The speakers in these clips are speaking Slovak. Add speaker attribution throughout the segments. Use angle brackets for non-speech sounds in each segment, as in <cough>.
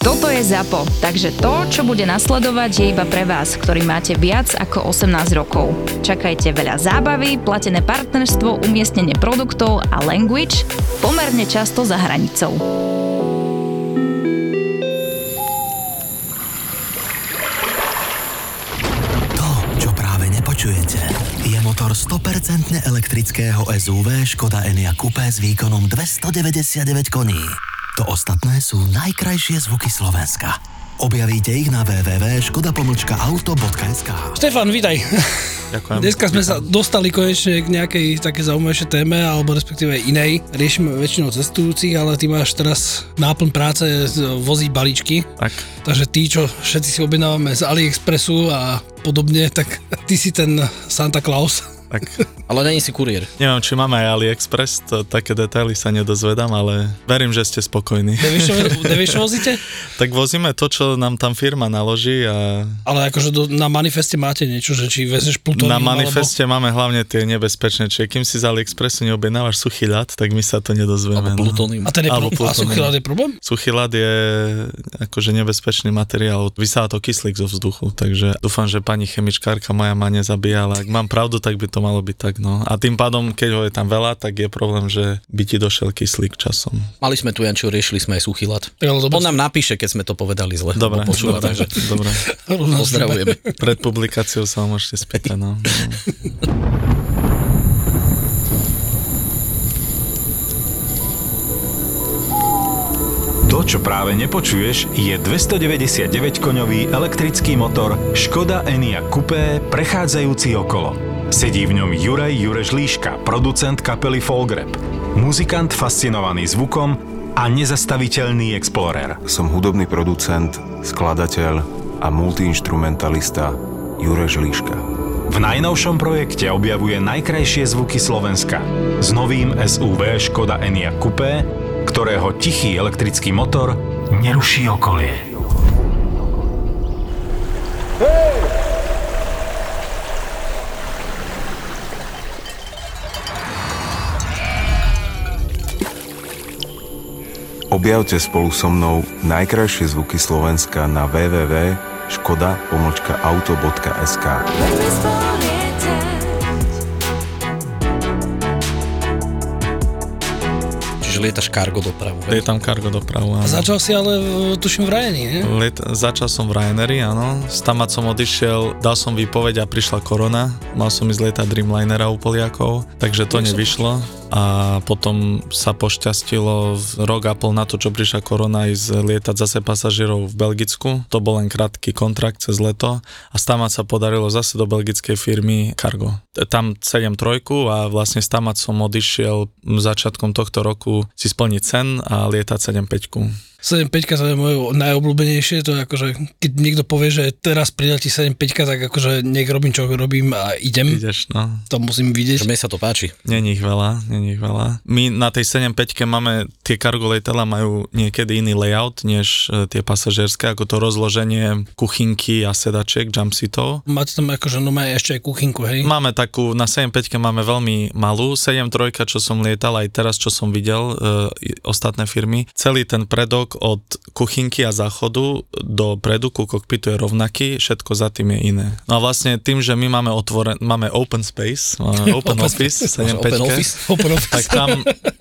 Speaker 1: Toto je ZAPO, takže to, čo bude nasledovať, je iba pre vás, ktorý máte viac ako 18 rokov. Čakajte veľa zábavy, platené partnerstvo, umiestnenie produktov a language pomerne často za hranicou.
Speaker 2: Nepočujete, je motor 100% elektrického SUV Škoda Enyaq Coupé s výkonom 299 koní. To ostatné sú najkrajšie zvuky Slovenska. Objavíte ich na www.škoda-auto.sk
Speaker 3: Štefan, vítaj.
Speaker 4: Ďakujem.
Speaker 3: Dneska sme sa dostali konečne k nejakej také zaujímavejšej téme, alebo respektíve inej. Riešime väčšinou cestujúcich, ale ty máš teraz náplň práce voziť balíčky.
Speaker 4: Tak.
Speaker 3: Takže tí, čo všetci si objednávame z AliExpressu a podobne, tak ty si ten Santa Claus.
Speaker 4: Tak <laughs>
Speaker 5: Ale není si kuriér.
Speaker 4: neviem, či máme aj AliExpress, to, také detaily sa nedozvedám, ale verím, že ste spokojní. <laughs>
Speaker 3: Nevieš, čo, vozíte?
Speaker 4: tak vozíme to, čo nám tam firma naloží a
Speaker 3: Ale akože do, na manifeste máte niečo, že či vezeš plutónium,
Speaker 4: na manifeste máme hlavne tie nebezpečné, čiže kým si z AliExpressu neobjednávaš suchý ľad, tak my sa to nedozvieme.
Speaker 5: Alebo
Speaker 4: no.
Speaker 5: plutónium.
Speaker 3: Alebo, a ten je,
Speaker 4: Alebo
Speaker 3: pro, a
Speaker 4: plutónium.
Speaker 3: suchý ľad je problém?
Speaker 4: Suchý ľad je akože nebezpečný materiál, vysáva to kyslík zo vzduchu, takže dúfam, že pani chemičkárka moja ma nezabíja, ale ak mám pravdu, tak by to malo byť tak, no. A tým pádom, keď ho je tam veľa, tak je problém, že by ti došiel kyslík časom.
Speaker 5: Mali sme tu Jančo, riešili sme aj suchý lat.
Speaker 3: Dobre.
Speaker 5: On nám napíše, keď sme to povedali zle.
Speaker 4: Dobre,
Speaker 5: počúva,
Speaker 4: dobre,
Speaker 5: takže
Speaker 4: dobre. <laughs>
Speaker 5: pozdravujeme.
Speaker 4: Pred publikáciou sa ho môžete spýtať, no. no.
Speaker 6: To, čo práve nepočuješ, je 299-koňový elektrický motor Škoda Enyaq Coupé prechádzajúci okolo. Sedí v ňom Juraj Jureš Líška, producent kapely Folgrep, muzikant fascinovaný zvukom a nezastaviteľný explorer.
Speaker 7: Som hudobný producent, skladateľ a multiinstrumentalista Jureš Líška.
Speaker 6: V najnovšom projekte objavuje najkrajšie zvuky Slovenska s novým SUV Škoda Enyaq Coupé, ktorého tichý elektrický motor neruší okolie.
Speaker 7: Objavte spolu so mnou najkrajšie zvuky Slovenska na www.škoda-auto.sk
Speaker 5: Čiže lietaš cargo dopravu.
Speaker 4: Je tam kargo dopravu, áno.
Speaker 3: Začal si ale, e, tuším, v Ryanair, nie?
Speaker 4: Let, začal som v Ryaneri, áno. Z som odišiel, dal som výpoveď a prišla korona. Mal som ísť lietať Dreamlinera u Poliakov, takže to nevyšlo. A potom sa pošťastilo rok a pol na to, čo prišla korona, ísť lietať zase pasažierov v Belgicku. To bol len krátky kontrakt cez leto a z Tamať sa podarilo zase do belgickej firmy Cargo. Tam 7 trojku a vlastne z Tamať som odišiel začiatkom tohto roku si splniť sen a lietať 7 5
Speaker 3: 7.5 to je moje najobľúbenejšie, to je akože, keď niekto povie, že teraz pridal ti 7.5, tak akože nech robím, čo robím a idem,
Speaker 4: Ideš, no.
Speaker 3: to musím vidieť.
Speaker 5: Mne sa to páči.
Speaker 4: Není ich veľa, není ich veľa. My na tej 7.5 máme, tie cargo letadla majú niekedy iný layout, než e, tie pasažierské, ako to rozloženie kuchynky a sedačiek, jumpseatov.
Speaker 3: Máte tam akože, no má ešte aj kuchynku, hej?
Speaker 4: Máme takú, na 7.5 máme veľmi malú, 7.3, čo som lietal, aj teraz, čo som videl e, ostatné firmy. Celý ten predok od kuchynky a záchodu do predu ku kokpitu je rovnaký, všetko za tým je iné. No a vlastne tým, že my máme otvoren, máme open space, <laughs> máme open office, 7.5,
Speaker 5: Open office.
Speaker 3: Open office.
Speaker 4: tak tam,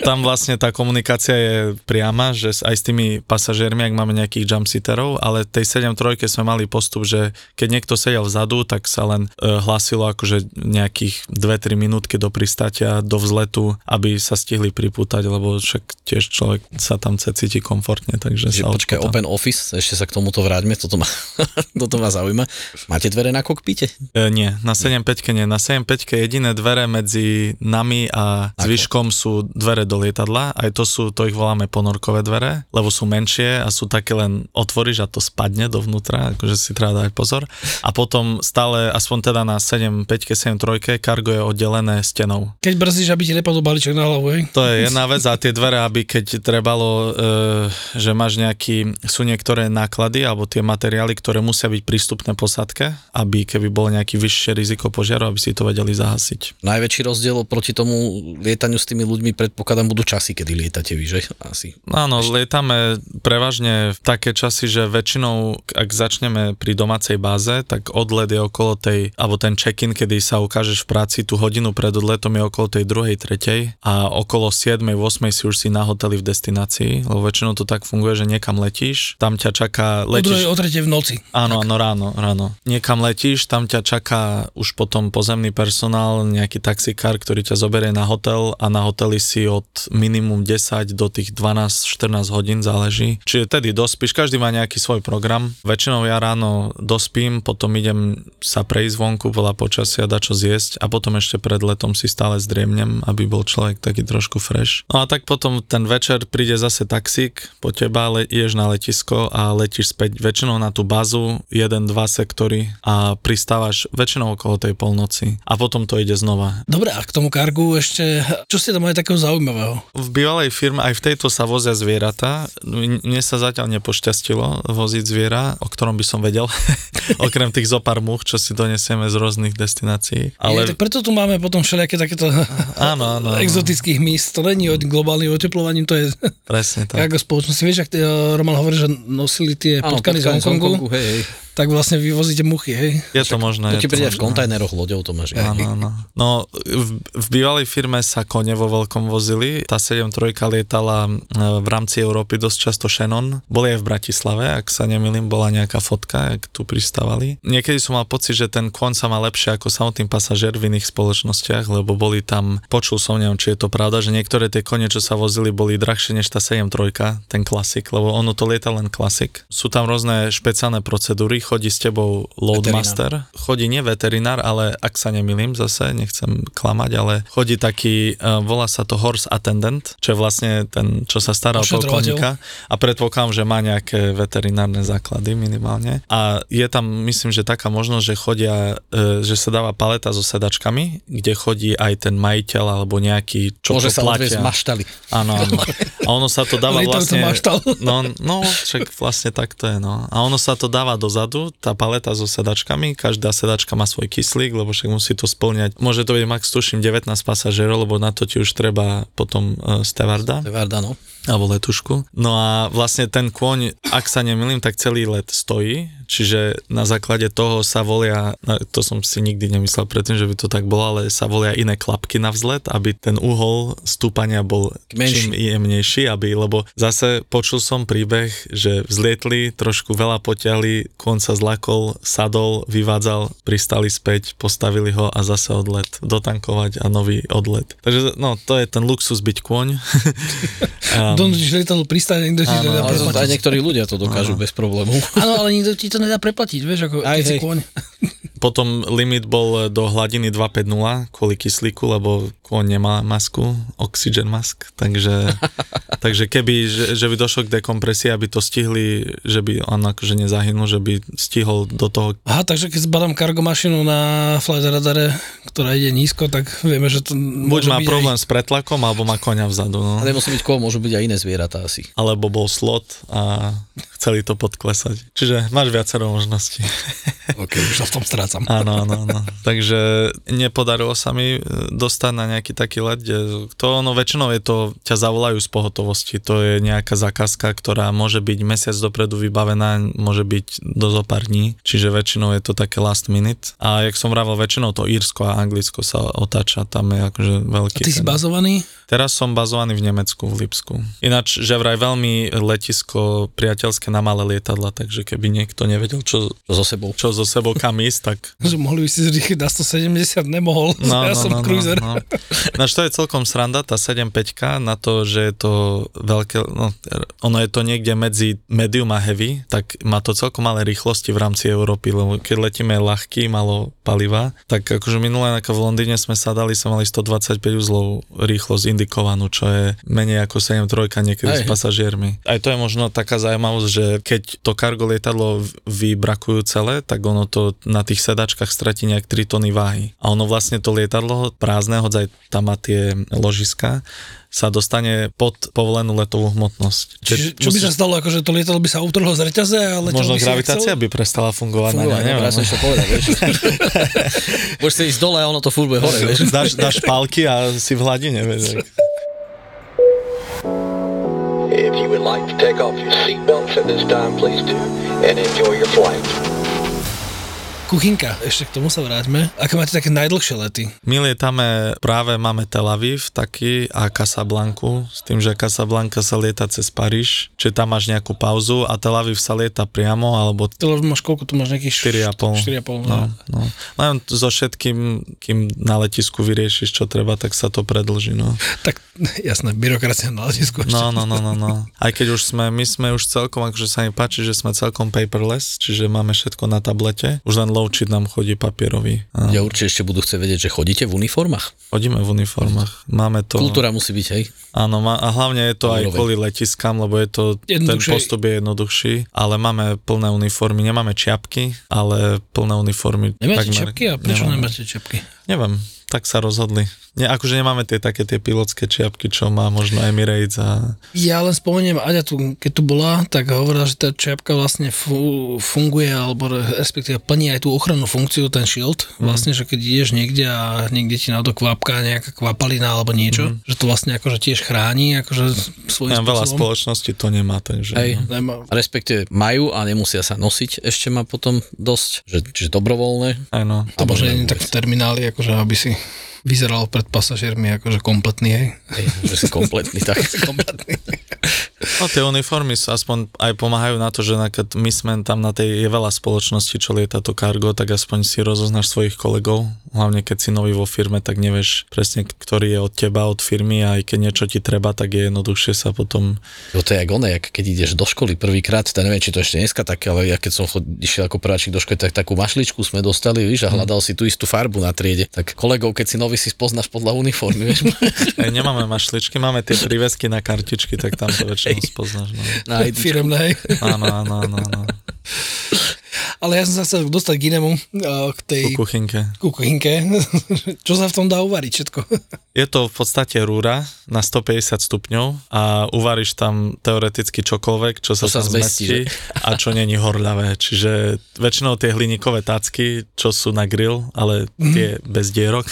Speaker 4: tam vlastne tá komunikácia je priama, že aj s tými pasažiermi, ak máme nejakých jumpseaterov, ale tej 7.3 sme mali postup, že keď niekto sedel vzadu, tak sa len e, hlásilo akože nejakých 2-3 minútky do pristátia, do vzletu, aby sa stihli pripútať, lebo však tiež človek sa tam cíti komfortne, takže
Speaker 5: Že
Speaker 4: sa
Speaker 5: počkaj, open office, ešte sa k tomuto vráťme, toto ma, <laughs> toto ma zaujíma. Máte dvere na kokpite?
Speaker 4: E, nie, na 7.5 nie. Na 7.5 jediné dvere medzi nami a zvyškom sú dvere do lietadla. Aj to sú, to ich voláme ponorkové dvere, lebo sú menšie a sú také len otvoríš a to spadne dovnútra, akože si treba dať pozor. A potom stále, aspoň teda na 7.5, 7.3, kargo je oddelené stenou.
Speaker 3: Keď brzdíš, aby ti nepadol balíček na hlavu, hej?
Speaker 4: To je jedna vec a tie dvere, aby keď trebalo, e, že že máš nejaký, sú niektoré náklady alebo tie materiály, ktoré musia byť prístupné posádke, aby keby bolo nejaký vyššie riziko požiaru, aby si to vedeli zahasiť.
Speaker 5: Najväčší rozdiel proti tomu lietaniu s tými ľuďmi predpokladám budú časy, kedy lietate vy, že? Asi.
Speaker 4: Áno, lietame prevažne v také časy, že väčšinou, ak začneme pri domácej báze, tak odlet je okolo tej, alebo ten check-in, kedy sa ukážeš v práci tú hodinu pred odletom je okolo tej druhej, tretej a okolo 7, 8 si už si na hoteli v destinácii, lebo väčšinou to tak funguje, že niekam letíš, tam ťa čaká,
Speaker 3: O druhej,
Speaker 4: letíš...
Speaker 3: o v noci.
Speaker 4: Áno, áno, ráno, ráno. Niekam letíš, tam ťa čaká už potom pozemný personál, nejaký taxikár, ktorý ťa zoberie na hotel a na hoteli si od minimum 10 do tých 12-14 hodín záleží. Čiže tedy dospíš, každý má nejaký svoj program. Väčšinou ja ráno dospím, potom idem sa prejsť vonku, veľa počasia, dať čo zjesť a potom ešte pred letom si stále zdriemnem, aby bol človek taký trošku fresh. No a tak potom ten večer príde zase taxík po teba, le, ideš na letisko a letíš späť väčšinou na tú bazu, jeden, dva sektory a pristávaš väčšinou okolo tej polnoci a potom to ide znova.
Speaker 3: Dobre, a k tomu kargu ešte, čo ste tam mali takého zaujímavého?
Speaker 4: V bývalej firme aj v tejto sa vozia zvieratá. Mne sa zatiaľ nepošťastilo voziť zviera, o ktorom by som vedel, <laughs> okrem tých zopár much, čo si donesieme z rôznych destinácií.
Speaker 3: Ale...
Speaker 4: Ale
Speaker 3: tak preto tu máme potom všelijaké takéto
Speaker 4: áno, áno, <laughs>
Speaker 3: exotických míst. To není globálnym oteplovaním, to je
Speaker 4: presne tak. <laughs>
Speaker 3: kargo spoločnosti. Vieš, ak uh, Roman hovorí, že nosili tie
Speaker 5: Áno,
Speaker 3: potkany z Hongkongu,
Speaker 5: hej, hej.
Speaker 3: Tak vlastne vyvozíte muchy, hej?
Speaker 4: Je to možné.
Speaker 5: To ti príde v kontajneroch loďou, to máš.
Speaker 4: Áno, áno. No, v, v bývalej firme sa kone vo veľkom vozili. Tá 7.3 lietala e, v rámci Európy dosť často Shannon. Boli aj v Bratislave, ak sa nemýlim, bola nejaká fotka, ak tu pristávali. Niekedy som mal pocit, že ten kon sa má lepšie ako samotný pasažier v iných spoločnostiach, lebo boli tam, počul som, neviem, či je to pravda, že niektoré tie kone, čo sa vozili, boli drahšie než tá 7.3, ten klasik, lebo ono to lieta len klasik. Sú tam rôzne špeciálne procedúry, chodí s tebou loadmaster, chodí nie veterinár, ale ak sa nemýlim zase, nechcem klamať, ale chodí taký, uh, volá sa to horse attendant, čo je vlastne ten, čo sa stará o toho koníka a predpokladám, že má nejaké veterinárne základy minimálne. A je tam, myslím, že taká možnosť, že chodia, uh, že sa dáva paleta so sedačkami, kde chodí aj ten majiteľ alebo nejaký, čo
Speaker 5: Môže
Speaker 4: to
Speaker 5: sa
Speaker 4: platia.
Speaker 5: maštali.
Speaker 4: Áno, áno. A ono sa to dáva vlastne... No, no, však vlastne tak to je, no. A ono sa to dáva dozadu, tá paleta so sedačkami, každá sedačka má svoj kyslík, lebo však musí to splňať. Môže to byť max, tuším, 19 pasažierov, lebo na to ti už treba potom uh, stevarda
Speaker 5: Varda, no.
Speaker 4: Alebo letušku. No a vlastne ten kôň, ak sa nemýlim, tak celý let stojí, čiže na základe toho sa volia, no, to som si nikdy nemyslel predtým, že by to tak bolo, ale sa volia iné klapky na vzlet, aby ten uhol stúpania bol
Speaker 5: Menší.
Speaker 4: čím jemnejší, aby, lebo zase počul som príbeh, že vzlietli, trošku veľa potiahli, kôň sa zlakol, sadol, vyvádzal, pristali späť, postavili ho a zase odlet, dotankovať a nový odlet. Takže no, to je ten luxus byť kôň. <laughs> um,
Speaker 3: Donútiš lietadlo pristane, nikto ti to nedá
Speaker 5: to, aj
Speaker 3: preplatiť.
Speaker 5: niektorí ľudia to dokážu bez problémov.
Speaker 3: Áno, ale nikto ti to nedá preplatiť, vieš, ako
Speaker 5: Aj,
Speaker 3: keď si
Speaker 5: hej.
Speaker 3: kôň. <laughs>
Speaker 4: Potom limit bol do hladiny 250 kvôli kyslíku, lebo kôň nemá masku, oxygen mask, takže, <laughs> takže keby, že, že by došlo k dekompresii, aby to stihli, že by on akože nezahynul, že by stihol do toho
Speaker 3: Aha, takže keď zbadám cargo mašinu na flight radare, ktorá ide nízko, tak vieme, že to
Speaker 4: Buď má
Speaker 3: byť
Speaker 4: problém s pretlakom, alebo má koňa vzadu, no.
Speaker 5: A nemusí byť kôl, môžu byť aj iné zvieratá asi.
Speaker 4: Alebo bol slot a chceli to podklesať. Čiže máš viacero možností.
Speaker 3: Ok, už sa v tom strácam.
Speaker 4: Áno, áno, áno. <laughs> Takže nepodarilo sa mi e, dostať na nejaký taký let, kde to ono väčšinou je to, ťa zavolajú z pohotovosti. To je nejaká zákazka, ktorá môže byť mesiac dopredu vybavená, môže byť do zo pár dní, čiže väčšinou je to také last minute. A jak som vravel, väčšinou to Írsko a Anglicko sa otáča, tam je akože veľký.
Speaker 3: A ty si
Speaker 4: ten-
Speaker 3: bazovaný?
Speaker 4: Teraz som bazovaný v Nemecku, v Lipsku. Ináč, že vraj veľmi letisko priateľské na malé lietadla, takže keby niekto nevedel, čo,
Speaker 5: Čo so sebou.
Speaker 4: čo so sebou kam ísť, tak <laughs>
Speaker 3: Že mohli by si zrýchliť na 170, nemohol. <laughs> ja som cruiser.
Speaker 4: No, Ináč to je celkom sranda, tá 7.5 na to, že je to veľké, no, ono je to niekde medzi medium a heavy, tak má to celkom malé rýchlosti v rámci Európy, lebo keď letíme ľahký, malo paliva, tak akože minulé ako v Londýne sme sa dali, sme mali 125 uzlov rýchlosť indikovanú, čo je menej ako 7.3 niekedy
Speaker 5: Aj.
Speaker 4: s pasažiermi. Aj to je možno taká zaujímavosť, že keď to kargo lietadlo vybrakujú celé, tak ono to na tých sedačkách stratí nejak 3 tony váhy. A ono vlastne to lietadlo prázdne, hoď aj tam má tie ložiska, sa dostane pod povolenú letovú hmotnosť.
Speaker 3: Čiže, čo by sa stalo, akože to lietadlo by sa utrhlo z reťaze a letelo
Speaker 4: Možno
Speaker 3: by
Speaker 4: gravitácia
Speaker 3: chcel?
Speaker 4: by prestala fungovať.
Speaker 5: Fungovať, neviem, ja som ešte povedal, vieš. <laughs> Môžeš si ísť dole a ono to furt bude hore, vieš.
Speaker 4: Dáš, dáš palky a si v hladine. Vieš.
Speaker 8: If you would like to take off your seatbelts at this time, please do, and enjoy your flight.
Speaker 3: Kuchynka, ešte k tomu sa vráťme. Aké máte také najdlhšie lety?
Speaker 4: My lietame, práve máme Tel Aviv taký a Casablanku, s tým, že Casablanca sa lieta cez Paríž, čiže tam máš nejakú pauzu a Tel Aviv sa lieta priamo, alebo
Speaker 3: To máš koľko, tu máš nejakých
Speaker 4: 4,5.
Speaker 3: 4,5,
Speaker 4: No,
Speaker 3: no.
Speaker 4: no. Len so všetkým, kým na letisku vyriešiš, čo treba, tak sa to predlží. No. <laughs>
Speaker 3: Tak jasné, byrokracia na letisku.
Speaker 4: No, no, no, no, no. Aj keď už sme, my sme už celkom, akože sa mi páči, že sme celkom paperless, čiže máme všetko na tablete. Už len sheet nám chodí papierový. A
Speaker 5: Ja určite ešte budú chcieť vedieť, že chodíte v uniformách.
Speaker 4: chodíme v uniformách. Máme to...
Speaker 5: Kultúra musí byť, hej.
Speaker 4: Áno, má, a hlavne je to aj
Speaker 5: Úroveň.
Speaker 4: kvôli letiskám, lebo je to, ten postup je jednoduchší, ale máme plné uniformy, nemáme čiapky, ale plné uniformy.
Speaker 3: Nemáte
Speaker 4: takmer
Speaker 3: čepky? A prečo
Speaker 4: nemáme.
Speaker 3: nemáte čepky?
Speaker 4: Neviem, tak sa rozhodli. Nie, akože nemáme tie také tie pilotské čiapky, čo má možno Emirates a...
Speaker 3: Ja len spomeniem, Aďa tu, keď tu bola, tak hovorila, že tá čiapka vlastne fu, funguje, alebo respektíve plní aj tú ochrannú funkciu, ten shield,
Speaker 4: Mhm.
Speaker 3: vlastne, že keď ideš niekde a niekde ti na to kvapka nejaká kvapalina alebo niečo, že to vlastne akože tiež chráni, akože svojím
Speaker 4: Ja, Mhm. veľa
Speaker 3: spôsobom.
Speaker 4: spoločností to nemá, takže...
Speaker 5: Hej.
Speaker 3: Nemá-
Speaker 5: Respektíve majú a nemusia sa nosiť, ešte má potom dosť, že, čiže dobrovoľné.
Speaker 4: Aj no.
Speaker 3: To
Speaker 5: Alebo
Speaker 3: možno
Speaker 5: že
Speaker 3: nie tak v termináli, akože aby si vyzeral pred pasažiermi akože kompletný, hej.
Speaker 5: Hej, že si kompletný, tak. <laughs>
Speaker 3: kompletný.
Speaker 4: No tie uniformy sú aspoň aj pomáhajú na to, že my sme tam na tej, je veľa spoločností, čo lieta to cargo, tak aspoň si rozoznáš svojich kolegov, hlavne keď si nový vo firme, tak nevieš presne, ktorý je od teba, od firmy a aj keď niečo ti treba, tak je jednoduchšie sa potom
Speaker 5: Jo, to je jak one, jak keď ideš do školy prvýkrát, tak neviem, či to ešte dneska také, ale ja keď som chod, išiel ako prváčik do školy, tak takú mašličku sme dostali, víš, a hľadal si tú istú farbu na triede. Tak kolegov, keď si nový si spoznáš podľa uniformy, vieš. <laughs>
Speaker 4: Aj nemáme mašličky, máme tie prívesky na kartičky, tak tam to väčšinou spoznáš. No.
Speaker 5: Na <laughs>
Speaker 3: hej.
Speaker 4: Áno, áno, áno, áno.
Speaker 3: Ale ja som sa chcel dostať k inému, eh, k tej
Speaker 4: Po kuchynke.
Speaker 3: ku kuchynke. <laughs> Čo sa v tom dá uvariť všetko? <laughs>
Speaker 4: Je to v podstate rúra na 150 stupňov a uvaríš tam teoreticky čokoľvek, čo sa,
Speaker 5: Čo sa
Speaker 4: tam
Speaker 5: zmestí,
Speaker 4: zmestí a čo není horľavé. Čiže väčšinou tie hliníkové tácky, čo sú na grill, ale tie bez dierok.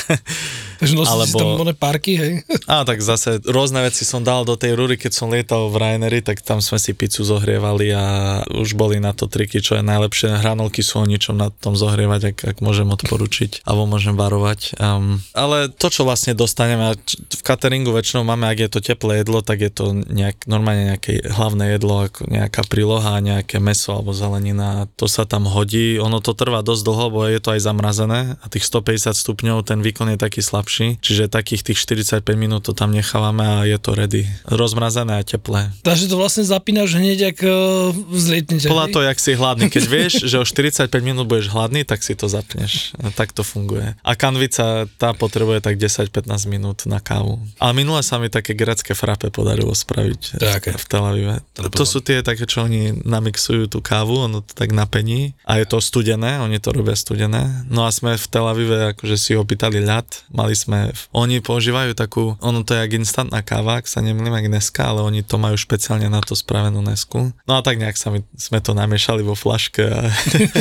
Speaker 3: Takže si
Speaker 4: Alebo-
Speaker 3: tam oné parky, hej? <laughs>
Speaker 4: A tak zase rôzne veci som dal do tej rúry, keď som lietal v Ryaneri, tak tam sme si pizzu zohrievali a už boli na to triky, čo je najlepšie. Hranolky sú o ničom na tom zohrievať, ak, ak môžem odporučiť, <laughs> alebo môžem varovať. Um, ale to, čo vlastne dostaneme, v cateringu väčšinou máme, ak je to teplé jedlo, tak je to nejak, normálne nejaké hlavné jedlo, ako nejaká príloha, nejaké meso alebo zelenina. To sa tam hodí, ono to trvá dosť dlho, bo je to aj zamrazené a tých 150 stupňov, ten výkon je taký slabší, čiže takých tých 45 minút to tam nechávame a je to ready. Rozmrazené a teplé.
Speaker 3: Takže to vlastne zapínaš hneď, ak uh, vzlietnete.
Speaker 4: Podľa toho, jak si hladný. Keď vieš, že o 45 minút budeš hladný, tak si to zapneš. A Tak to funguje. A kanvica, tá potrebuje tak 10-15 minút na kávu. Ale minule sa mi také grecké frappe podarilo spraviť
Speaker 3: To je aké?
Speaker 4: v Tel Avive. To, to sú tie také, čo oni namixujú tú kávu, ono to tak napení a je to studené, oni to robia studené. No a sme v Tel Avive akože si opýtali ľad, mali sme, oni používajú takú, ono to je jak instantná káva, ak sa nemýlim, jak Neska, ale oni to majú špeciálne na to spravenú Nesku. No a tak nejak sa mi, sme to namiešali vo flaške a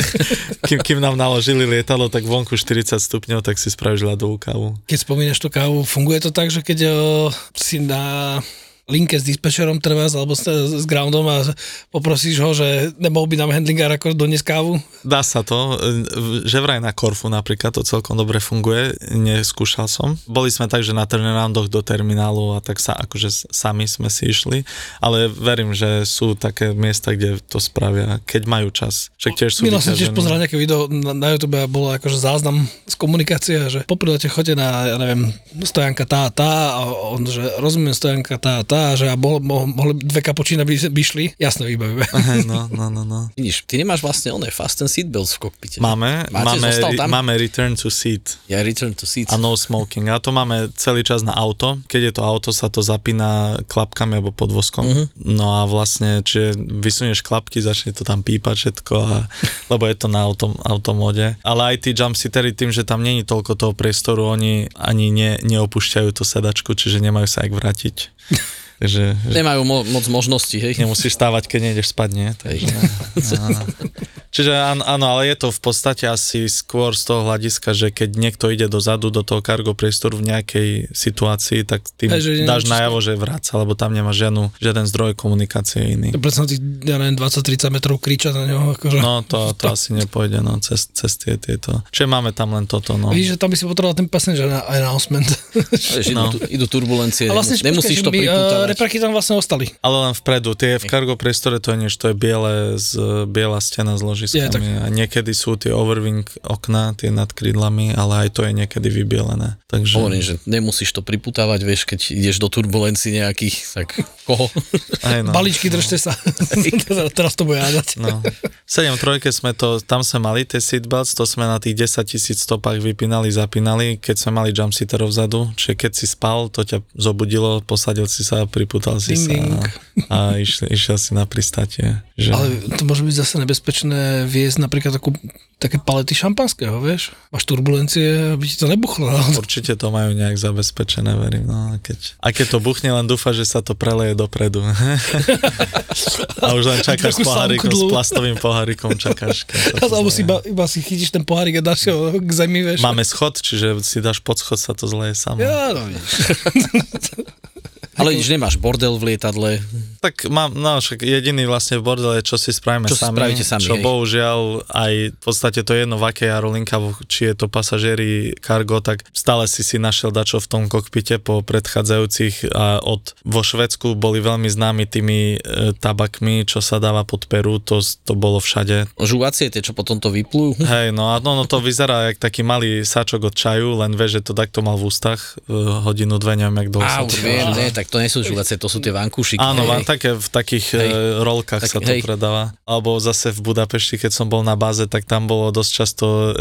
Speaker 4: <laughs> kým, kým nám naložili lietadlo, tak vonku 40 stupňov, tak si spravíš ľadovú kávu.
Speaker 3: Keď spomínaš tú kávu, funguje to tak, že keď uh, si na linke s dispečerom trvás alebo s, s groundom a poprosíš ho, že nemohol by nám handlingár ako doniesť kávu?
Speaker 4: Dá sa to, že vraj na Korfu napríklad to celkom dobre funguje, neskúšal som. Boli sme tak, že na turnaroundoch do terminálu a tak sa akože sami sme si išli, ale verím, že sú také miesta, kde to spravia, keď majú čas. Však tiež sú
Speaker 3: Minul som tiež pozeral nejaké video na, na YouTube a bolo akože záznam z komunikácie, že po prilete chodte na, ja neviem, stojanka tá a tá a on, že rozumiem stojanka tá a tá teplota a že a mohli, mohli dve kapočína by, by šli, jasne vybavíme.
Speaker 4: No, no, no, no. <laughs>
Speaker 5: Vidíš, ty nemáš vlastne oné fast and seatbelts v kokpite.
Speaker 4: Máme,
Speaker 5: Máte,
Speaker 4: máme,
Speaker 5: tam?
Speaker 4: máme return to seat.
Speaker 5: Ja return to seats.
Speaker 4: A no smoking. A to máme celý čas na auto. Keď je to auto, sa to zapína klapkami alebo podvozkom.
Speaker 5: Mhm.
Speaker 4: No a vlastne, čiže vysunieš klapky, začne to tam pípať všetko, a, <laughs> lebo je to na autom, automóde. Ale aj tí jumpseatery tým, že tam není toľko toho priestoru, oni ani ne, neopúšťajú tú sedačku, čiže nemajú sa jak vrátiť. <laughs> Takže že
Speaker 5: Nemajú mo- moc možností, hej.
Speaker 4: nemusíš stávať, keď nejdeš spať, nie? Takže, <laughs> áno. Čiže áno, áno, ale je to v podstate asi skôr z toho hľadiska, že keď niekto ide dozadu do toho cargo priestoru v nejakej situácii, tak tým
Speaker 3: neviem,
Speaker 4: dáš
Speaker 3: čo
Speaker 4: najavo, že vráca, lebo tam nemá žiadnu, žiaden zdroj komunikácie iný.
Speaker 3: Presne tých, ja neviem, 20-30 metrov kričať na ňo. Akože.
Speaker 4: No to, to asi nepôjde, no, cez, cez tie tieto. Čiže máme tam len toto, no.
Speaker 3: Vidíš, že tam by si potreboval ten passenger na- announcement. <laughs>
Speaker 5: Idú,
Speaker 4: No.
Speaker 5: idú turbulencie,
Speaker 3: A vlastne,
Speaker 5: nemus- nemusíš to
Speaker 3: by, uh,
Speaker 5: pripútavať.
Speaker 3: repraky tam vlastne ostali.
Speaker 4: Ale len vpredu, tie v cargo priestore to je niečo, to je biele, z, biela stena s
Speaker 3: Je, tak.
Speaker 4: a niekedy sú tie overwing okná, tie nad krídlami, ale aj to je niekedy vybielené. Takže...
Speaker 5: Hovorím, že nemusíš to priputávať, vieš, keď ideš do turbulencií nejakých, tak koho?
Speaker 4: Aj no.
Speaker 3: Balíčky, držte sa. <laughs> teraz, to bude hádať.
Speaker 4: No. 7 trojke sme to, tam sme mali tie seatbelts, to sme na tých 10 tisíc stopách vypínali, zapínali, keď sme mali jumpseaterov vzadu, čiže keď si spal, to ťa zobudilo, posadil si sa, priputal si
Speaker 3: Ding,
Speaker 4: sa
Speaker 3: ding.
Speaker 4: a, a išiel, išiel si na pristátie. Že...
Speaker 3: Ale to môže byť zase nebezpečné viesť napríklad takú, také palety šampanského, vieš? Máš turbulencie, aby ti to nebuchlo.
Speaker 4: Určite to majú nejak zabezpečené, verím. No, a, keď, a keď to buchne, len dúfa, že sa to preleje dopredu. <laughs> a už len čakáš s pohárikom, s plastovým pohárikom, čakáš. <laughs>
Speaker 3: Alebo si iba, iba si chytíš ten pohárik a dáš ho k zemi, vieš?
Speaker 4: Máme schod, čiže si dáš pod schod, sa to zleje samo.
Speaker 3: Ja, no.
Speaker 5: Ale vidíš, nemáš bordel v lietadle.
Speaker 4: Tak mám, no však jediný vlastne v bordele, čo si spravíme
Speaker 5: Čo
Speaker 4: sami,
Speaker 5: spravíte sami,
Speaker 4: čo
Speaker 5: hej.
Speaker 4: bohužiaľ aj v podstate to je jedno v akej aerolinka, či je to pasažieri, cargo, tak stále si si našiel dačo v tom kokpite po predchádzajúcich a od, vo Švedsku boli veľmi známi tými e, tabakmi, čo sa dáva pod peru, to, to bolo všade.
Speaker 5: Žuvacie, tie, čo potom to vyplujú. <laughs>
Speaker 4: Hej, no a no, no to vyzerá jak taký malý sáčok od čaju, len vieš, že to takto mal v ústach e, hodinu, dve, neviem, jak dlho sa to
Speaker 5: viem, ne, tak to nie sú žuvacie, to sú tie vankúšiky.
Speaker 4: Áno, vám také v takých
Speaker 5: Hej.
Speaker 4: hej. rolkách
Speaker 5: Tak-
Speaker 4: sa to
Speaker 5: hej.
Speaker 4: predáva. Alebo zase v Budapešti, keď som bol na báze, tak tam bolo dosť často um,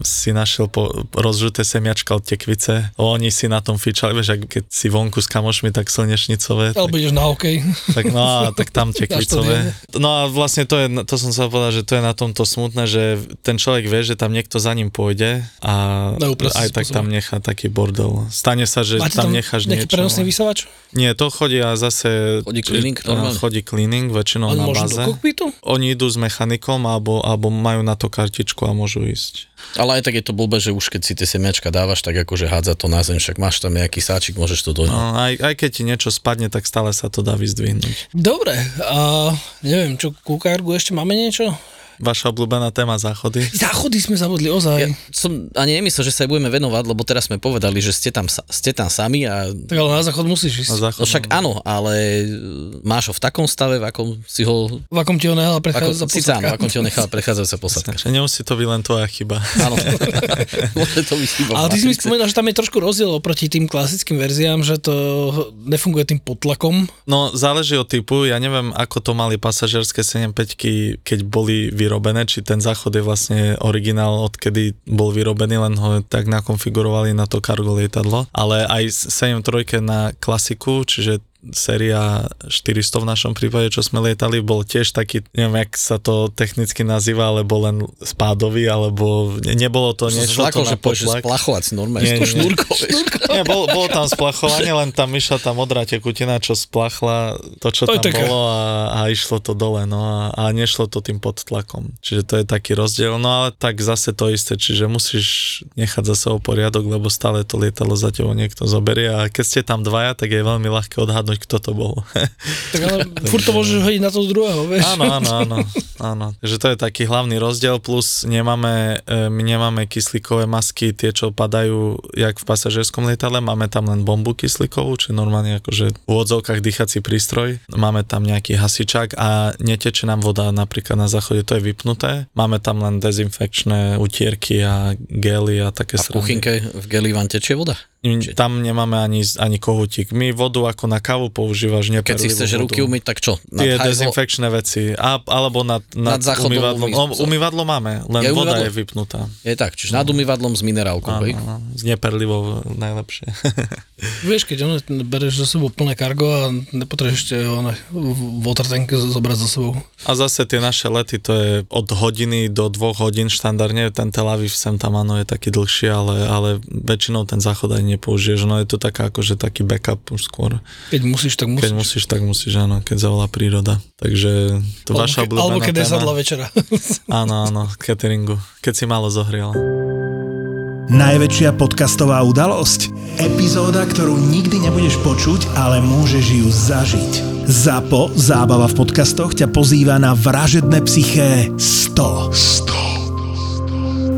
Speaker 4: si našiel po, rozžuté semiačka od tekvice. Oni si na tom fičali, vieš, keď si vonku s kamošmi, tak slnečnicové.
Speaker 3: Alebo ideš na hokej.
Speaker 4: tak, no a tak tam <laughs> tekvicové. No a vlastne to je, to som sa povedal, že to je na tomto smutné, že ten človek vie, že tam niekto za ním pôjde a
Speaker 3: Neúprostným
Speaker 4: aj tak
Speaker 3: spôsobom.
Speaker 4: tam nechá taký bordel. Stane sa, že
Speaker 3: Máte
Speaker 4: tam, necháš
Speaker 3: nejaký
Speaker 4: niečo.
Speaker 3: prenosný vysávač?
Speaker 4: Nie, to chodí a zase...
Speaker 5: Chodí cleaning normálne?
Speaker 4: Chodí cleaning, väčšinou
Speaker 3: Oni
Speaker 4: na
Speaker 3: môžu
Speaker 4: báze.
Speaker 3: do kokpitu?
Speaker 4: Oni idú s mechanikom alebo, alebo majú na to kartičku a môžu ísť.
Speaker 5: Ale aj tak je to blbé, že už keď si tie semiačka dávaš, tak akože hádza to na zem, však máš tam nejaký sáčik, môžeš to doňať.
Speaker 4: No, aj, aj keď ti niečo spadne, tak stále sa to dá vyzdvihnúť.
Speaker 3: Dobre, a neviem, čo, ku kargu ešte máme niečo?
Speaker 4: Vaša obľúbená téma záchody?
Speaker 3: Záchody sme zavodli, ozaj.
Speaker 5: Ja som ani nemyslel, že sa budeme venovať, lebo teraz sme povedali, že ste tam, ste tam sami a
Speaker 3: Tak ale na záchod musíš ísť.
Speaker 4: Na záchod,
Speaker 5: No však áno, ale e, máš ho v takom stave, v akom si ho...
Speaker 3: V akom ti ho nehala
Speaker 5: Ako,
Speaker 3: prechádzať
Speaker 5: síce áno, v akom ti ho nechala <laughs> prechádzajúca posadka.
Speaker 4: Takže nemusí to byť len tvoja chyba.
Speaker 5: Áno, <laughs> <laughs> môže to byť chyba.
Speaker 3: Ale ty si mi spomínal, že tam je trošku rozdiel oproti tým klasickým verziám, že to nefunguje tým potlakom.
Speaker 4: No, záleží od typu. Ja neviem, ako to mali pasažerské 75 keď boli vyrobené, či ten záchod je vlastne originál, odkedy bol vyrobený, len ho tak nakonfigurovali na to cargo lietadlo. Ale aj 73 na klasiku, čiže séria 400 v našom prípade, čo sme lietali, bol tiež taký, neviem, jak sa to technicky nazýva, alebo len spádový, alebo ne, nebolo to niečo
Speaker 5: zlakol,
Speaker 4: to
Speaker 5: že
Speaker 4: potlak.
Speaker 5: splachovať normálne,
Speaker 4: Nie,
Speaker 5: tou
Speaker 4: nie, nie.
Speaker 5: šnúrkou, vieš.
Speaker 4: Nie, bol, bolo tam splachovanie, len tam išla tá modrá tekutina, čo splachla to, čo
Speaker 3: To
Speaker 4: tam
Speaker 3: také.
Speaker 4: bolo a, a išlo to dole, no a, a nešlo to tým pod tlakom. Čiže to je taký rozdiel, no ale tak zase to isté, čiže musíš nechať za sebou poriadok, lebo stále to lietalo za tebou niekto zoberie a keď ste tam dvaja, tak je veľmi ľahké odhadnúť, kto to bol.
Speaker 3: Tak ale <laughs> furt to môžeš hodiť na toho druhého, vieš.
Speaker 4: Áno, áno, áno, áno. Takže to je taký hlavný rozdiel, plus nemáme, e, my nemáme kyslíkové masky, tie, čo padajú, jak v pasažierskom lietadle, máme tam len bombu kyslíkovú, či normálne akože v úvodzovkách dýchací prístroj, máme tam nejaký hasičák a neteče nám voda napríklad na záchode, to je vypnuté, máme tam len dezinfekčné utierky a gely a také
Speaker 5: A v kuchynke v geli vám tečie voda?
Speaker 4: Tam nemáme ani, ani kohutík. My vodu ako na kávu kávu používaš
Speaker 5: Keď
Speaker 4: neperlivú
Speaker 5: si chceš
Speaker 4: vodu.
Speaker 5: ruky umyť, tak čo? Nad
Speaker 4: Tie dezinfekčné veci. A, alebo nad, nad,
Speaker 5: Nad
Speaker 4: umývadlom. O,
Speaker 5: mísou.
Speaker 4: umývadlo máme, len
Speaker 5: Je
Speaker 4: voda
Speaker 5: umývadlo?
Speaker 4: je vypnutá.
Speaker 5: Je tak, čiže nad umývadlom s minerálkou?
Speaker 4: Áno, áno, s neperlivou najlepšie. <laughs>
Speaker 3: Vieš, keď ono, bereš zo sebou plné kargo a nepotrebuješ ešte water tank zobrať za sebou.
Speaker 4: A zase tie naše lety, to je od hodiny do dvoch hodín štandardne, ten Tel Aviv sem tam áno je taký dlhší, ale, ale väčšinou ten záchod aj nepoužiješ, no je to taká akože taký backup už skôr.
Speaker 3: Keď musíš, tak musíš.
Speaker 4: Keď musíš, tak musíš, áno, keď zavolá príroda. Takže to
Speaker 3: alebo,
Speaker 4: vaša obľúbená
Speaker 3: alebo keď je
Speaker 4: téma.
Speaker 3: sadla večera. <laughs>
Speaker 4: Áno, áno, cateringu, keď si málo zohriela.
Speaker 9: Najväčšia podcastová udalosť? Epizóda, ktorú nikdy nebudeš počuť, ale môžeš ju zažiť. ZAPO, zábava v podcastoch, ťa pozýva na vražedné psyché 100. 100.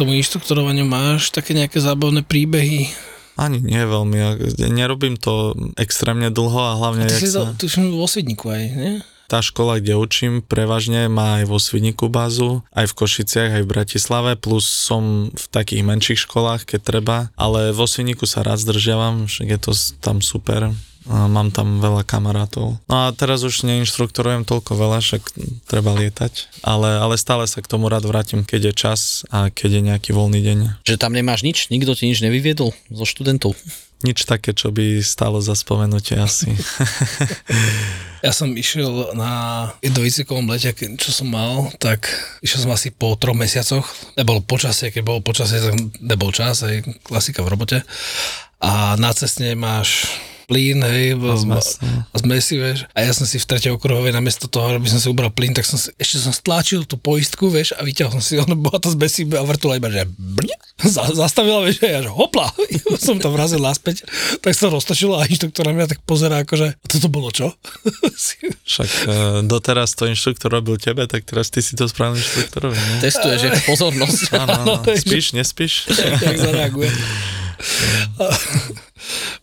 Speaker 3: tomu inštruktorovaniu máš také nejaké zábavné príbehy.
Speaker 4: Ani nie veľmi, ja nerobím to extrémne dlho a hlavne,
Speaker 3: Ty
Speaker 4: jak
Speaker 3: si
Speaker 4: sa...
Speaker 3: tuším vo Svidníku aj, nie?
Speaker 4: tá škola, kde učím, prevažne má aj vo Svidníku bázu, aj v Košiciach, aj v Bratislave, plus som v takých menších školách, keď treba, ale vo Svidníku sa rád zdržiavam, však je to tam super. A mám tam veľa kamarátov. No a teraz už neinštruktorujem toľko veľa, však treba lietať, ale, ale stále sa k tomu rád vrátim, keď je čas a keď je nejaký voľný deň.
Speaker 5: Že tam nemáš nič? Nikto ti nič nevyviedol zo študentov?
Speaker 4: Nič také, čo by stálo za spomenutie asi. <laughs>
Speaker 3: Ja som išiel na jednovýcvikovom lete, čo som mal, tak išiel som asi po troch mesiacoch. Nebolo počasie, keď bolo počasie, tak nebol čas, aj klasika v robote. A na cestne máš plyn, hej, a
Speaker 4: no.
Speaker 3: a zmesi, vieš. A ja som si v tretej okruhovej namiesto toho, aby som si ubral plyn, tak som si, ešte som stláčil tú poistku, vieš, a vyťahol som si, ono <laughs> bola tá zmesi a vrtula iba, že brň, za, zastavila, vieš, a ja, že hopla, <laughs> som to vrazil naspäť, tak sa to roztočilo a inštruktor na mňa tak pozerá, akože, a toto bolo čo? <laughs>
Speaker 4: Však e, doteraz to inštruktor robil tebe, tak teraz ty si to spravil inštruktorovi. Nie?
Speaker 5: Testuješ jeho pozornosť.
Speaker 4: Áno, áno. Spíš, nespíš?
Speaker 3: jak zareaguje.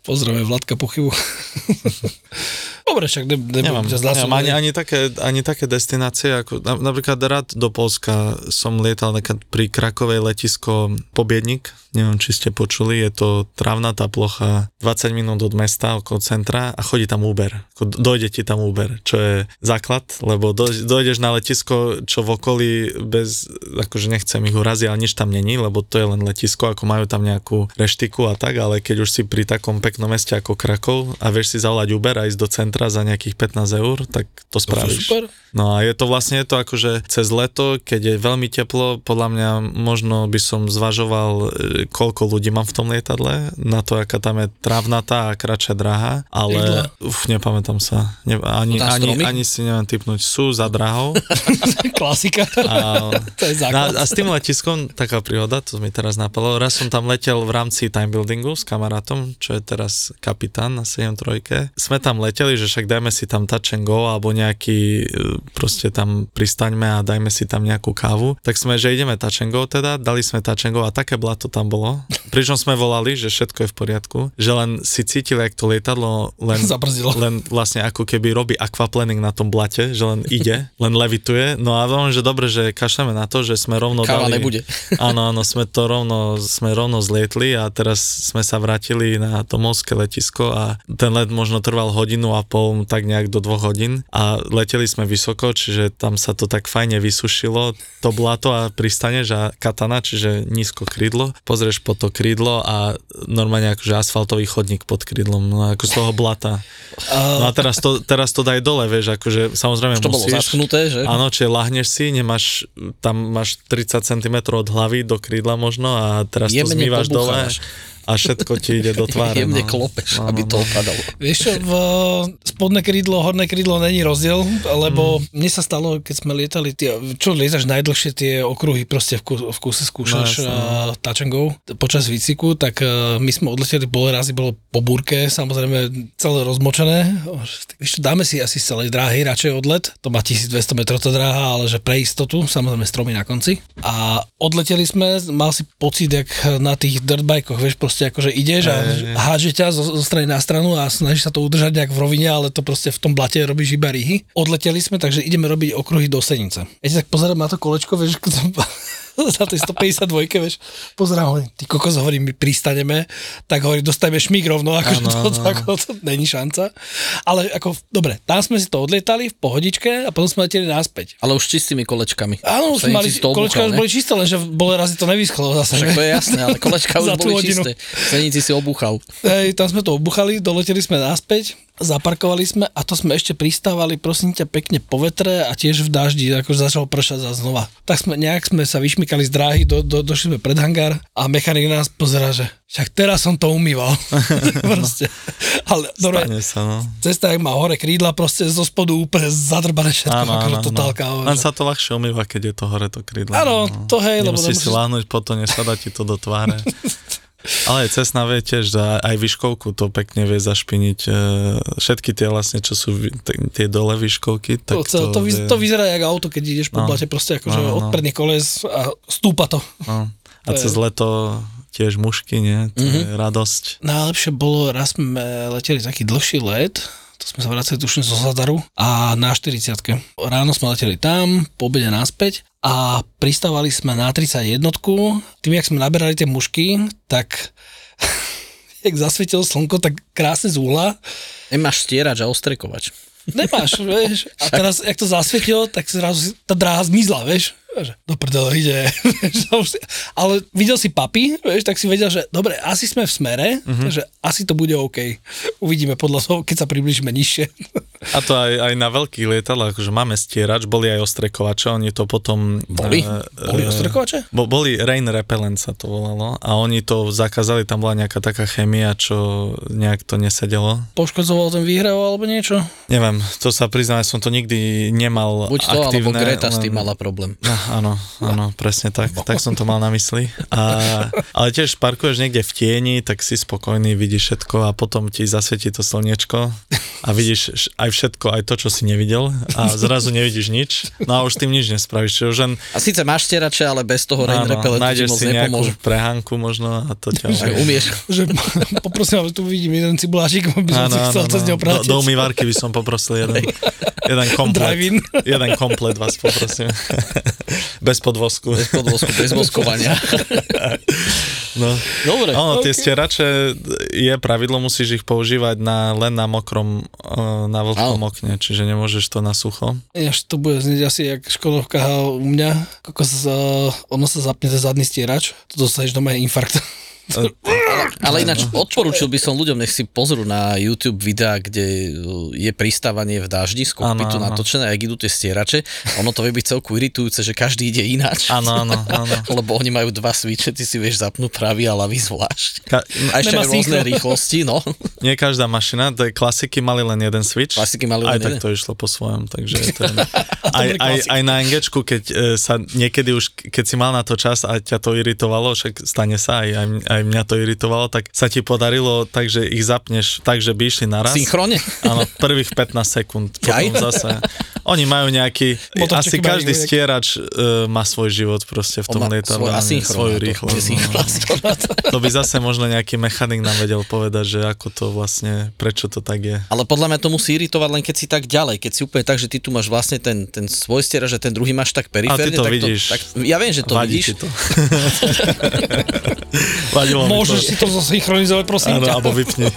Speaker 3: Pozdravujem Vladka Pochybu. <laughs> Dobre, však ne,
Speaker 4: Nemám,
Speaker 3: ťa zlá
Speaker 4: nemám ani, ani, také, ani také destinácie, ako na, napríklad rád do Polska som lietal pri Krakovej letisko Pobiednik, neviem, či ste počuli, je to travnatá plocha 20 minút od mesta, okolo centra a chodí tam Uber. Dojde ti tam Uber, čo je základ, lebo doj- dojdeš na letisko, čo v okolí bez, akože nechcem ich uraziť, ale nič tam není, lebo to je len letisko, ako majú tam nejakú reštiku a tak, ale keď už si pri takom peknom meste ako Krakov a vieš si zavolať Uber a ísť do centra za nejakých 15 eur, tak to spravíš.
Speaker 3: super.
Speaker 4: No a je to vlastne je to akože cez leto, keď je veľmi teplo, podľa mňa možno by som zvažoval, e, koľko ľudí mám v tom lietadle, na to, aká tam je trávnatá a kratšia dráha, ale
Speaker 3: Jedla.
Speaker 4: uf, nepamätám sa. Ne, ani, ani, ani si neviem typnúť. Sú za drahou. <laughs>
Speaker 3: Klasika.
Speaker 4: A, <laughs>
Speaker 3: to je základ.
Speaker 4: a, a s tým letiskom taká príhoda, to mi teraz napadlo. Raz som tam letel v rámci time buildingu s kamarátom, čo je teraz kapitán na 73. Sme tam leteli, že však dajme si tam touch and go alebo nejaký, e, proste tam pristaňme a dajme si tam nejakú kávu. Tak sme, že ideme go teda, dali sme touch and go a také blato tam bolo. Pričom sme volali, že všetko je v poriadku, že len si cítili, jak to lietadlo len, <laughs>
Speaker 3: Zabrzdilo.
Speaker 4: len vlastne ako keby robí aquaplaning na tom blate, že len ide, <laughs> len levituje. No a veľmi, že dobre, že kašleme na to, že sme rovno
Speaker 5: Káva
Speaker 4: dali...
Speaker 5: nebude. <laughs>
Speaker 4: Áno, áno, sme to rovno, sme rovno zlietli a teraz sme sa vrátili na to morské letisko a ten let možno trval hodinu a pol, tak nejak do dvoch hodín a leteli sme vysoko, čiže tam sa to tak fajne vysušilo, to blato a pristaneš a katana, čiže nízko krídlo, pozrieš po to krídlo a normálne akože asfaltový chodník pod krídlom, no ako z toho blata. No a teraz to, teraz to daj dole, vieš, akože samozrejme
Speaker 5: To bolo
Speaker 4: musíš.
Speaker 5: zaschnuté, že?
Speaker 4: Áno, čiže lahneš si, nemáš, tam máš 30 cm od hlavy do krídla možno a teraz to
Speaker 5: Jemne
Speaker 4: zmývaš dole. A všetko ti ide do tváre.
Speaker 5: Jemne
Speaker 4: no.
Speaker 5: klopeš,
Speaker 4: No,
Speaker 5: aby
Speaker 4: no,
Speaker 5: to
Speaker 4: no.
Speaker 5: opadalo.
Speaker 3: Vieš čo, v spodné krídlo, horné krídlo není rozdiel, lebo mm. mne sa stalo, keď sme lietali, tie, čo lietaš najdlhšie tie okruhy, proste v, ku, v kuse skúšaš
Speaker 4: No, jasné.
Speaker 3: no, uh, touch and go počas výciku, tak uh, my sme odleteli, bolo razy, bolo po búrke, samozrejme celé rozmočené. Vieš čo, dáme si asi z celej dráhy radšej odlet, to má 1200 metrov tá dráha, ale že pre istotu, samozrejme stromy na konci. A odleteli sme, mal si pocit, jak na tých dirtbajkoch, vieš, proste akože ideš a hádže ťa zo, zo strany na stranu a snažíš sa to udržať nejak v rovine, ale to proste v tom blate robíš iba rýhy. Odleteli sme, takže ideme robiť okruhy do Senice. Ja tak pozerám na to kolečko, vieš, <laughs> za tej 152, vieš, pozerám, hovorím, ty kokos, hovorím, my pristaneme, tak hovorím, dostajeme šmík rovno, akože to, to, ako, to není šanca. Ale ako, dobre, tam sme si to odlietali v pohodičke a potom sme leteli naspäť.
Speaker 5: Ale už čistými kolečkami.
Speaker 3: Áno, už sme mali, kolečka
Speaker 5: obúchal,
Speaker 3: už
Speaker 5: ne?
Speaker 3: boli čisté, lenže bolo razy to nevyschlo zase.
Speaker 5: Však to je jasné, ale kolečka <laughs> už boli
Speaker 3: hodinu.
Speaker 5: čisté. Senici si obúchal.
Speaker 3: Hej, tam sme to obuchali, doleteli sme naspäť, zaparkovali sme a to sme ešte pristávali, prosím ťa, pekne po vetre a tiež v daždi, ako začalo pršať za znova. Tak sme, nejak sme sa vyšmykali z dráhy, do, do, došli sme pred hangár a mechanik nás pozera, že však teraz som to umýval. <laughs> <laughs> proste. Ale dobre,
Speaker 4: sa, no.
Speaker 3: cesta, jak má hore krídla, proste zo spodu úplne zadrbané všetko,
Speaker 4: Áno,
Speaker 3: akože
Speaker 4: áno,
Speaker 3: totálka.
Speaker 4: áno. Len sa to ľahšie umýva, keď je to hore to krídlo.
Speaker 3: Áno,
Speaker 4: no.
Speaker 3: to hej, lebo
Speaker 4: Nemusíš si láhnuť po to, nesada ti to do tváre. <laughs> Ale cestná vie tiež, aj výškovku to pekne vie zašpiniť. e, Všetky tie vlastne, čo sú tie dole výškovky, tak
Speaker 3: To, to, to,
Speaker 4: vie-
Speaker 3: to vyzerá jak auto, keď ideš po
Speaker 4: No.
Speaker 3: blate, proste akože
Speaker 4: No, no,
Speaker 3: od
Speaker 4: no.
Speaker 3: predných koles a stúpa to.
Speaker 4: No. A
Speaker 3: To je-
Speaker 4: cez leto tiež mušky, nie? To je radosť.
Speaker 3: Najlepšie bolo, raz sme leteli taký dlhší let, sme sa vracali tuším zo Zadaru a na 40 Ráno sme leteli tam, po obede naspäť a pristávali sme na 31 Tým, jak sme naberali tie mušky, tak <laughs> jak zasvietilo slnko, tak krásne z uhla.
Speaker 5: Nemáš stierač a ostrekovač.
Speaker 3: Nemáš, vieš. A teraz, jak to zasvietilo, tak zrazu tá dráha zmizla, vieš. Že Do prdele ide. <laughs> Ale videl si papy, vieš, tak si vedel, že dobre, asi sme v smere,
Speaker 4: Mhm.
Speaker 3: takže asi to bude OK. Uvidíme podľa toho, keď sa približíme nižšie. <laughs>
Speaker 4: A to aj, aj na veľkých lietadlách, že máme stierač, boli aj ostrekovače, oni to potom...
Speaker 5: Boli?
Speaker 3: Boli ostrekovače?
Speaker 4: Bo, boli rain repellent sa to volalo a oni to zakázali, tam bola nejaká taká chemia, čo nejak to nesedelo.
Speaker 3: Poškodzoval ten výhrev alebo niečo?
Speaker 4: Neviem, to sa priznám, som to nikdy nemal
Speaker 5: Buď to,
Speaker 4: aktívne.
Speaker 5: alebo Greta s tým
Speaker 4: len-
Speaker 5: mala problém.
Speaker 4: No, <laughs> áno, áno, presne tak. Tak som to mal na mysli. A, ale tiež parkuješ niekde v tieni, tak si spokojný, vidíš všetko a potom ti zasvietí to slniečko a vidíš aj všetko, aj to, čo si nevidel a zrazu nevidíš nič. No a už tým nič nespravíš. Čiže už len
Speaker 5: A síce máš stierače, ale bez toho rain
Speaker 4: áno,
Speaker 5: repellentu ti
Speaker 4: nájdeš
Speaker 5: moc
Speaker 4: si nejakú
Speaker 5: nepomôžu.
Speaker 4: prehánku možno a to ťa...
Speaker 5: Že umieš.
Speaker 3: Že poprosím, tu vidím jeden cibuláčik, by som si chcel cez neho
Speaker 4: do, do umývarky by som poprosil jeden, jeden <laughs> komplet. <laughs> Jeden komplet vás poprosím. <laughs> Bez podvozku.
Speaker 5: Bez podvozku, bez voskovania.
Speaker 4: No.
Speaker 5: Dobre.
Speaker 4: Ono, tie stierače je pravidlo, musíš ich používať na, len na mokrom, eh, na vlhkom
Speaker 5: Áno.
Speaker 4: okne, čiže nemôžeš to na sucho.
Speaker 3: Až to bude znieť asi jak škodovka u mňa. Kokos, uh, ono sa zapne ten zadný stierač, to dostaneš doma infarkt.
Speaker 5: Ale ináč odporúčil by som ľuďom, nech si pozrú na YouTube videá, kde uh, je pristávanie v daždi z kokpitu natočené, ak idú tie stierače. Ono to vie byť celku iritujúce, že každý ide ináč.
Speaker 4: Áno, áno, áno. <laughs>
Speaker 5: Lebo oni majú dva switche, ty si vieš zapnúť pravý a ľavý zvlášť.
Speaker 4: Ka-
Speaker 5: A ešte aj rôzne rýchlosti, no. <laughs>
Speaker 4: nie každá mašina, to je klasiky mali len jeden switch.
Speaker 5: Klasiky mali len
Speaker 4: aj tak
Speaker 5: jeden.
Speaker 4: to išlo po svojom, takže to je... <laughs> aj, aj, aj na engečku, keď e, sa niekedy už, keď si mal na to čas a ťa to iritovalo, však stane sa, aj, aj mňa to iritovalo, tak sa ti podarilo tak, že ich zapneš tak, že by išli naraz.
Speaker 5: Synchrone?
Speaker 4: Áno, prvých 15 sekúnd. <laughs> Potom zase. Oni majú nejaký,
Speaker 3: Motorčeky
Speaker 4: asi každý
Speaker 3: nejak-
Speaker 4: stierač uh, má svoj život proste v tom lietadle.
Speaker 5: svoj
Speaker 4: a svoju
Speaker 5: to,
Speaker 4: rýchlosť. no. <laughs> To by zase možno nejaký mechanik nám vedel povedať, že ako to vlastne, prečo to tak je.
Speaker 5: Ale podľa mňa to musí iritovať len keď si tak ďalej, keď si úplne tak, že ty tu máš vlastne ten, ten svoj stierač, že ten druhý máš tak periférne.
Speaker 4: to
Speaker 5: tak
Speaker 4: vidíš.
Speaker 5: tak, ja viem, že to
Speaker 4: Vadí
Speaker 5: vidíš.
Speaker 4: to. <laughs> Vadilo
Speaker 3: Môžeš
Speaker 4: to.
Speaker 3: Si to zosynchronizovať, prosím
Speaker 4: Áno,
Speaker 3: ťa.
Speaker 4: alebo vypni.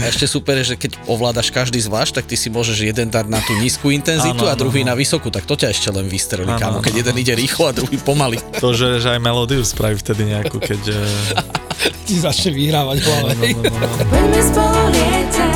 Speaker 5: A ešte super je, že keď ovládaš každý zvlášť, tak ty si môžeš jeden dať na tú nízku intenzitu
Speaker 4: Áno,
Speaker 5: a druhý
Speaker 4: áno,
Speaker 5: na vysokú, tak to ťa ešte len vystrelí,
Speaker 4: Áno,
Speaker 5: kámo. Keď
Speaker 4: áno,
Speaker 5: jeden ide rýchlo a druhý pomaly.
Speaker 4: To, že, že aj melódiu spraví vtedy nejakú, keď...
Speaker 3: Ti začne vyhrávať v hlave.
Speaker 4: no, no, no, no.